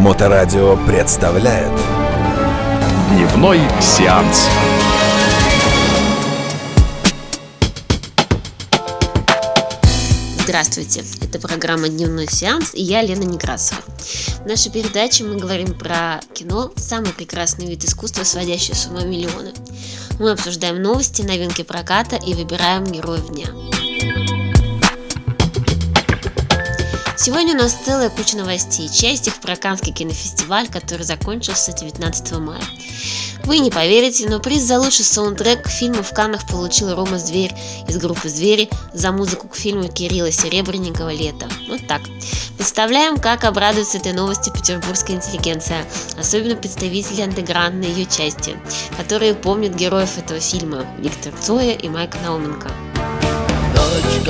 Моторадио представляет Дневной сеанс. Здравствуйте, это программа «Дневной сеанс» и я Лена Некрасова. В нашей передаче мы говорим про кино, самый прекрасный вид искусства, сводящий с ума миллионы. Мы обсуждаем новости, новинки проката и выбираем героев дня. Сегодня у нас целая куча новостей. Часть их про Каннский кинофестиваль, который закончился 19 мая. Вы не поверите, но приз за лучший саундтрек к фильму в Каннах получил Рома Зверь из группы «Звери» за музыку к фильму Кирилла Серебренникова «Лето». Вот так. Представляем, как обрадуется этой новости петербургская интеллигенция, особенно представители андеграундной ее части, которые помнят героев этого фильма – Виктор Цоя и Майк Науменко. Ночь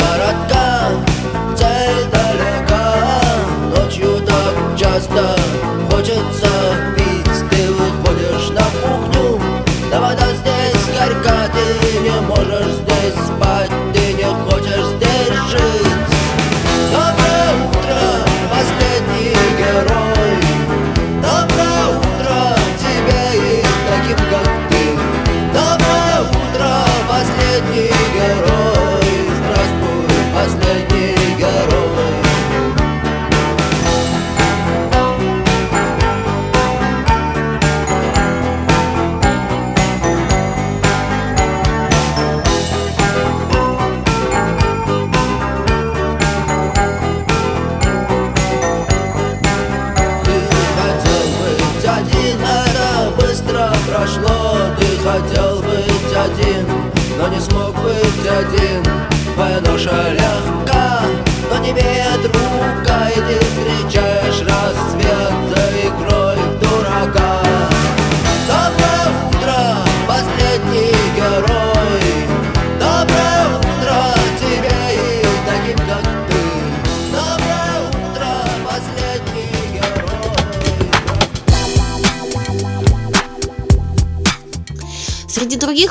Ноша легка, но не имеет рука И ты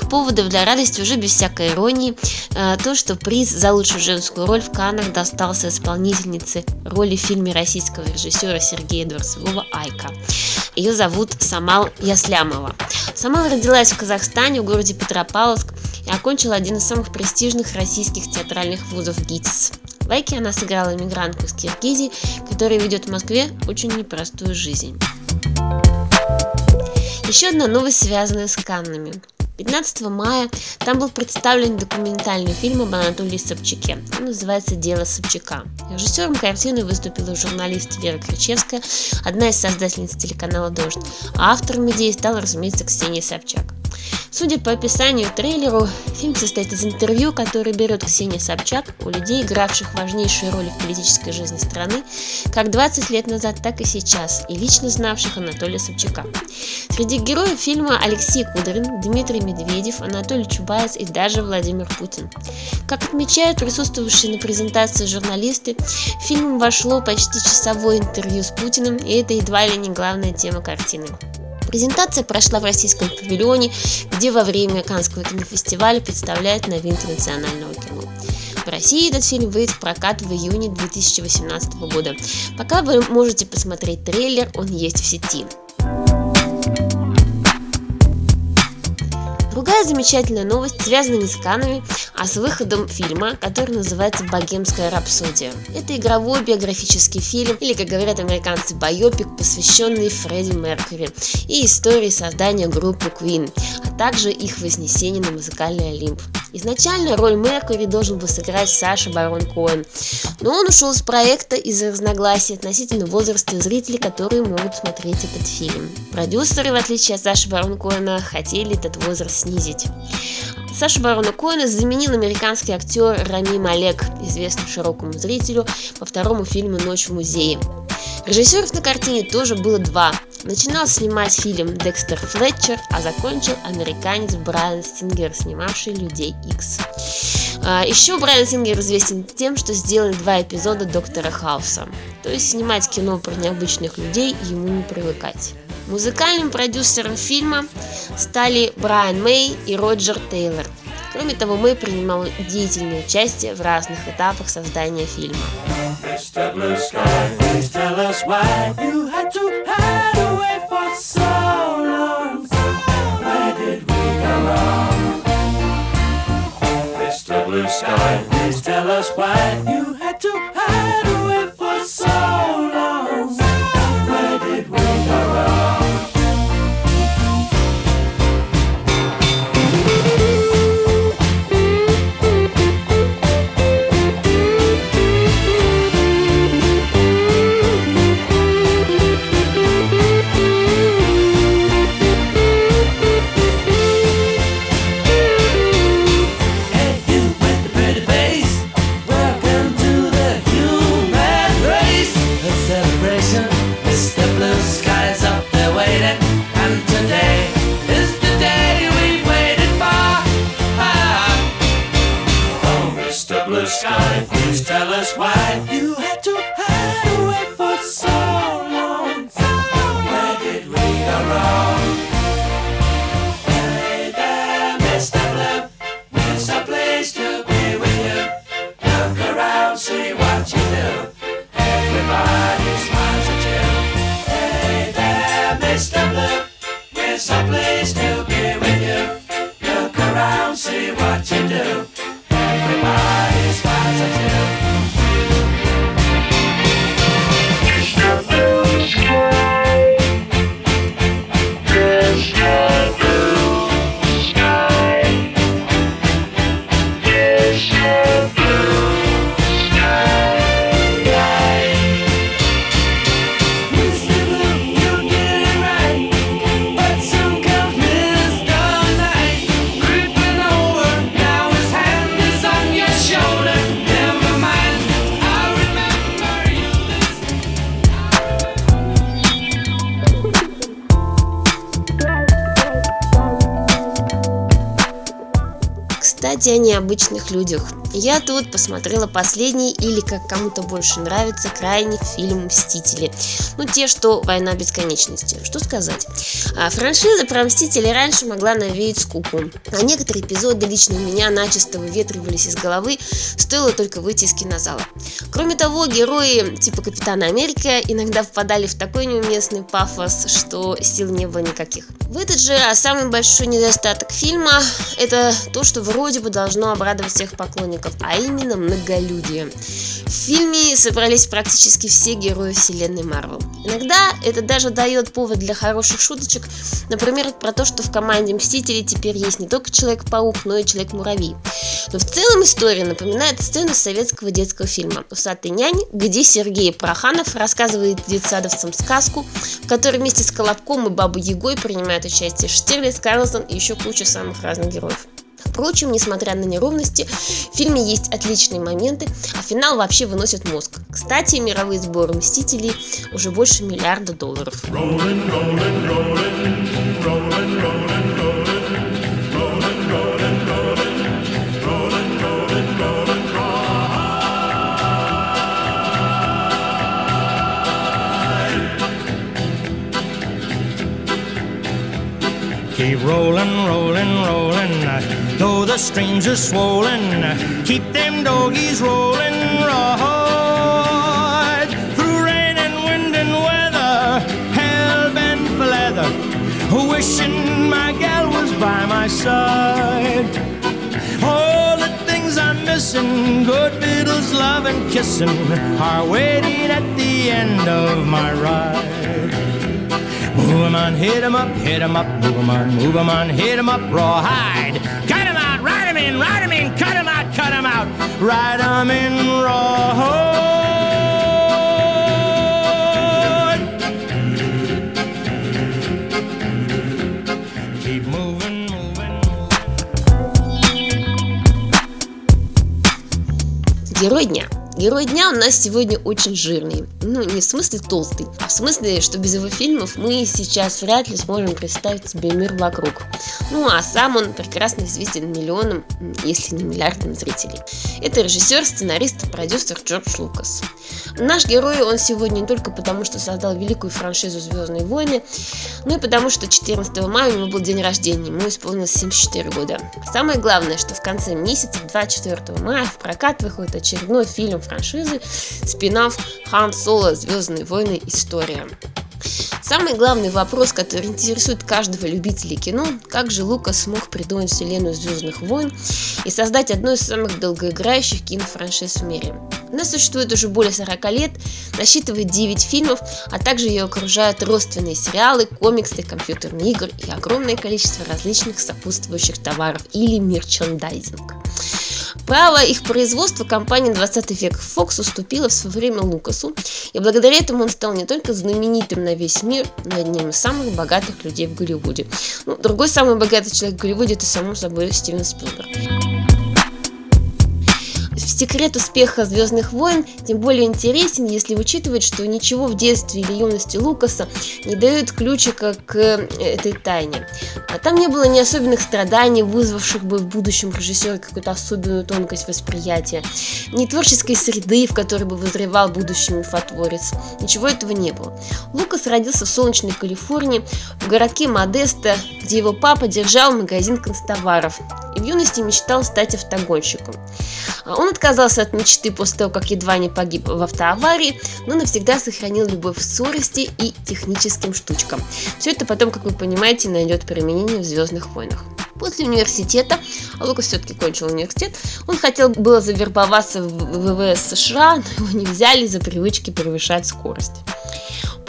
поводов для радости уже без всякой иронии э, то, что приз за лучшую женскую роль в Каннах достался исполнительнице роли в фильме российского режиссера Сергея Дворцевого «Айка». Ее зовут Самал Яслямова. Самал родилась в Казахстане, в городе Петропавловск, и окончила один из самых престижных российских театральных вузов ГИТИС. В «Айке» она сыграла иммигрантку из Киргизии, которая ведет в Москве очень непростую жизнь. Еще одна новость, связанная с Каннами. 15 мая там был представлен документальный фильм об Анатолии Собчаке. Он называется «Дело Собчака». Режиссером картины выступила журналист Вера Кричевская, одна из создательниц телеканала «Дождь», а автором идеи стала, разумеется, Ксения Собчак. Судя по описанию трейлеру, фильм состоит из интервью, которые берет Ксения Собчак у людей, игравших важнейшие роли в политической жизни страны, как 20 лет назад, так и сейчас, и лично знавших Анатолия Собчака. Среди героев фильма Алексей Кудрин, Дмитрий Медведев, Анатолий Чубайс и даже Владимир Путин. Как отмечают присутствовавшие на презентации журналисты, в фильм вошло почти часовое интервью с Путиным, и это едва ли не главная тема картины. Презентация прошла в российском павильоне, где во время Каннского кинофестиваля представляют новинки национального кино. В России этот фильм выйдет в прокат в июне 2018 года. Пока вы можете посмотреть трейлер, он есть в сети. Другая замечательная новость связана не с Каннами, а с выходом фильма, который называется «Богемская рапсодия». Это игровой биографический фильм, или, как говорят американцы, байопик, посвященный Фредди Меркьюри и истории создания группы Queen, а также их вознесения на музыкальный Олимп. Изначально роль Меркьюри должен был сыграть Саша Барон Коэн, но он ушел с проекта из-за разногласий относительно возраста зрителей, которые могут смотреть этот фильм. Продюсеры, в отличие от Саши Барон Коэна, хотели этот возраст снизить. Сашу Барона Коэна заменил американский актер Рами Малек, известный широкому зрителю по второму фильму «Ночь в музее». Режиссеров на картине тоже было два. Начинал снимать фильм Декстер Флетчер, а закончил американец Брайан Стингер, снимавший «Людей Икс». А, Еще Брайан Сингер известен тем, что сделал два эпизода Доктора Хауса. То есть снимать кино про необычных людей ему не привыкать. Музыкальным продюсером фильма стали Брайан Мэй и Роджер Тейлор. Кроме того, Мэй принимал деятельное участие в разных этапах создания фильма. Going? Please tell us why you Blue Sky, please tell us why you had to hide away for so long. So Where did we go wrong? Hey there, Mr. Blue. It's a place to be with you. Look around, see what you do. Everybody smiles at you. Hey there, Mr. Blue. It's a place to be with you. Look around, see what you do. О необычных людях. Я тут посмотрела последний или, как кому-то больше нравится, крайний фильм «Мстители». Ну, те, что «Война бесконечности». Что сказать? А франшиза про «Мстителей» раньше могла навеять скуку. А некоторые эпизоды лично у меня начисто выветривались из головы, стоило только выйти из кинозала. Кроме того, герои типа Капитана Америка иногда впадали в такой неуместный пафос, что сил не было никаких. В этот же раз самый большой недостаток фильма – это то, что вроде бы должно обрадовать всех поклонников, а именно многолюдие. В фильме собрались практически все герои вселенной Марвел. Иногда это даже дает повод для хороших шуточек, например, про то, что в команде Мстителей теперь есть не только Человек-паук, но и Человек-муравей. Но в целом история напоминает сцену советского детского фильма «Усатый нянь», где Сергей Проханов рассказывает детсадовцам сказку, в которой вместе с Колобком и Бабой Ягой принимают участие Штирлиц, Карлсон и еще куча самых разных героев. Впрочем, несмотря на неровности, в фильме есть отличные моменты, а финал вообще выносит мозг. Кстати, мировые сборы «Мстителей» уже больше миллиарда долларов. Keep rolling, rolling, rolling. Though the streams are swollen, keep them doggies rolling right. Through rain and wind and weather, hell bent for leather. Wishing my gal was by my side. All the things I'm missing, good fiddles, love, and kissing, are waiting at the end of my ride. Move 'em on, hit 'em up, hit 'em up, move 'em on, move 'em on, hit 'em up, rawhide in, ride 'em in, cut 'em out, cut 'em out, ride 'em in rawhide. Keep moving, moving, moving. Герой дня. Герой дня у нас сегодня очень жирный. Ну, не в смысле толстый, а в смысле, что без его фильмов мы сейчас вряд ли сможем представить себе мир вокруг. Ну, а сам он прекрасно известен миллионам, если не миллиардам зрителей. Это режиссер, сценарист и продюсер Джордж Лукас. Наш герой, он сегодня не только потому, что создал великую франшизу «Звездные войны», но и потому, что 14 мая у него был день рождения, ему исполнилось 74 года. Самое главное, что в конце месяца, 24 мая, в прокат выходит очередной фильм франшизы спин-афф «Хан Соло. Звездные войны. История». Самый главный вопрос, который интересует каждого любителя кино, как же Лукас смог придумать вселенную Звездных войн и создать одну из самых долгоиграющих кинофраншиз в мире. Она существует уже более 40 лет, насчитывает 9 фильмов, а также ее окружают родственные сериалы, комиксы, компьютерные игры и огромное количество различных сопутствующих товаров или мерчендайзинг. Право их производства компания 20 век Fox уступила в свое время Лукасу, и благодаря этому он стал не только знаменитым на весь мир, но и одним из самых богатых людей в Голливуде. Ну, другой самый богатый человек в Голливуде это, само собой, Стивен Спилберг. Секрет успеха Звездных войн тем более интересен, если учитывать, что ничего в детстве или юности Лукаса не дает ключика к э, этой тайне. А там не было ни особенных страданий, вызвавших бы в будущем режиссера какую-то особенную тонкость восприятия, ни творческой среды, в которой бы вызревал будущий мифотворец. Ничего этого не было. Лукас родился в солнечной Калифорнии, в городке Модеста, где его папа держал магазин констоваров и в юности мечтал стать автогонщиком. А он отказался от мечты после того, как едва не погиб в автоаварии, но навсегда сохранил любовь к скорости и техническим штучкам. Все это потом, как вы понимаете, найдет применение в «Звездных войнах». После университета, а Лукас все-таки кончил университет, он хотел было завербоваться в ВВС США, но его не взяли из-за привычки превышать скорость.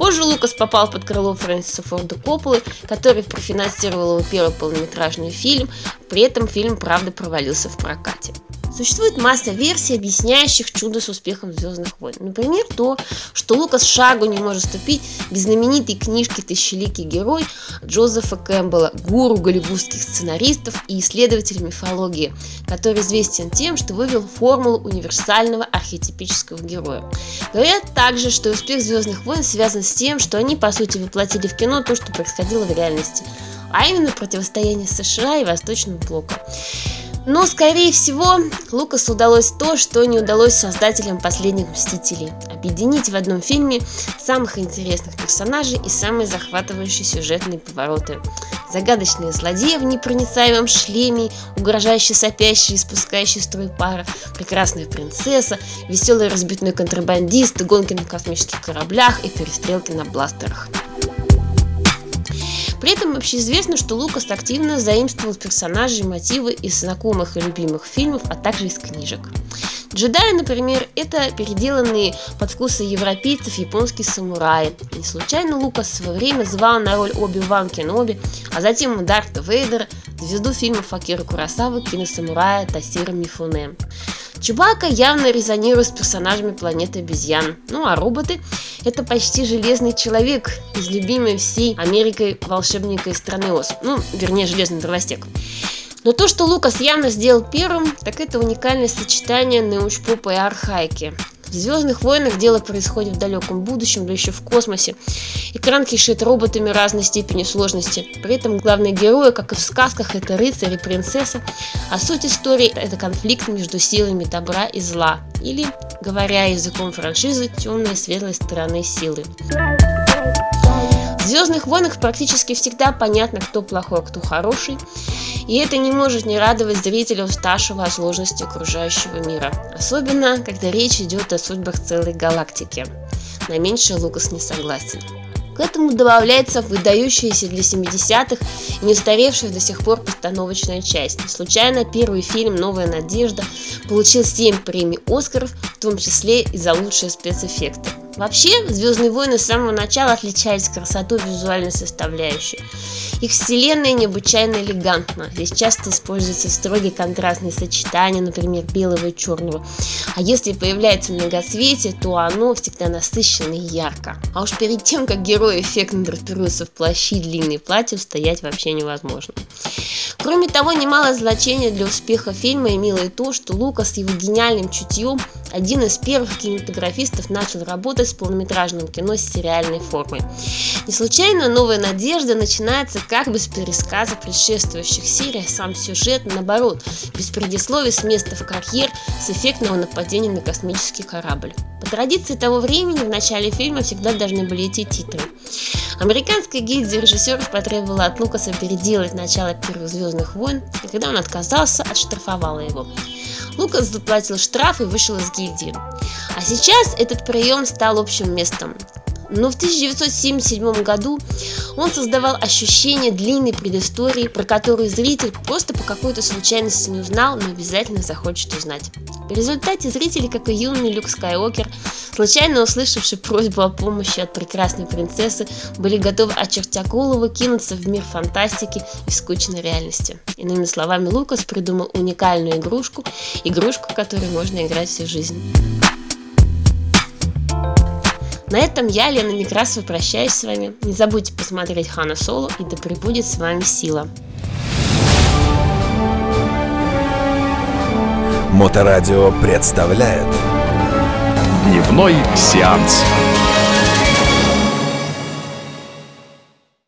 Позже Лукас попал под крыло Фрэнсиса Форда Копполы, который профинансировал его первый полнометражный фильм, при этом фильм, правда, провалился в прокате. Существует масса версий, объясняющих чудо с успехом Звездных войн. Например, то, что Лукас шагу не может ступить без знаменитой книжки «Тысячеликий герой» Джозефа Кэмпбелла, гуру голливудских сценаристов и исследователя мифологии, который известен тем, что вывел формулу универсального архетипического героя. Говорят также, что успех Звездных войн связан с тем, что они, по сути, воплотили в кино то, что происходило в реальности, а именно противостояние США и Восточного блока. Но, скорее всего, Лукасу удалось то, что не удалось создателям «Последних Мстителей» – объединить в одном фильме самых интересных персонажей и самые захватывающие сюжетные повороты. Загадочные злодеи в непроницаемом шлеме, угрожающие сопящие и спускающие строй пара, прекрасная принцесса, веселый разбитной контрабандист, гонки на космических кораблях и перестрелки на бластерах. При этом общеизвестно, что Лукас активно заимствовал персонажей, мотивы из знакомых и любимых фильмов, а также из книжек. Джедаи, например, это переделанные под вкусы европейцев японские самураи. Не случайно Лукас в свое время звал на роль Оби-Ван Кеноби, а затем Дарта Вейдера, звезду фильмов Акира Курасавы, киносамурая Тасира Мифуне. Чубака явно резонирует с персонажами планеты обезьян. Ну а роботы – это почти железный человек из любимой всей Америкой волшебника из страны Оз. Ну, вернее, железный дровостек. Но то, что Лукас явно сделал первым, так это уникальное сочетание научпопа и архаики. В Звездных войнах дело происходит в далеком будущем, да еще в космосе. Экран кишит роботами разной степени сложности. При этом главные герои, как и в сказках, это рыцарь и принцесса. А суть истории – это конфликт между силами добра и зла. Или, говоря языком франшизы, темная и светлая стороны силы. Звездных войнах практически всегда понятно, кто плохой, а кто хороший. И это не может не радовать зрителя, уставшего от сложности окружающего мира. Особенно, когда речь идет о судьбах целой галактики. На меньшее Лукас не согласен. К этому добавляется выдающаяся для 70-х и не устаревшая до сих пор постановочная часть. Случайно первый фильм «Новая надежда» получил 7 премий Оскаров, в том числе и за лучшие спецэффекты. Вообще, Звездные войны с самого начала отличались красотой визуальной составляющей. Их вселенная необычайно элегантна. Здесь часто используются строгие контрастные сочетания, например, белого и черного. А если появляется многоцветие, то оно всегда насыщенно и ярко. А уж перед тем, как герои эффектно драпируются в плащи и длинные платья, стоять вообще невозможно. Кроме того, немало значения для успеха фильма имело и то, что Лукас его гениальным чутьем один из первых кинематографистов начал работать с полнометражным кино с сериальной формой. Не случайно «Новая надежда» начинается как бы с пересказа предшествующих серий, а сам сюжет, наоборот, без предисловий с места в карьер с эффектного нападения на космический корабль. По традиции того времени в начале фильма всегда должны были идти титры. Американская гильдия режиссеров потребовала от Лукаса переделать начало первых «Звездных войн», и когда он отказался, отштрафовала его. Лукас заплатил штраф и вышел из гильдии. А сейчас этот прием стал общим местом. Но в 1977 году он создавал ощущение длинной предыстории, про которую зритель просто по какой-то случайности не узнал, но обязательно захочет узнать. В результате зрители, как и юный Люк Скайуокер, случайно услышавший просьбу о помощи от прекрасной принцессы, были готовы очертя голову кинуться в мир фантастики и скучной реальности. Иными словами, Лукас придумал уникальную игрушку, игрушку, которой можно играть всю жизнь. На этом я, Лена Некрасова, прощаюсь с вами. Не забудьте посмотреть Хана Соло и да пребудет с вами сила. Моторадио представляет Дневной сеанс.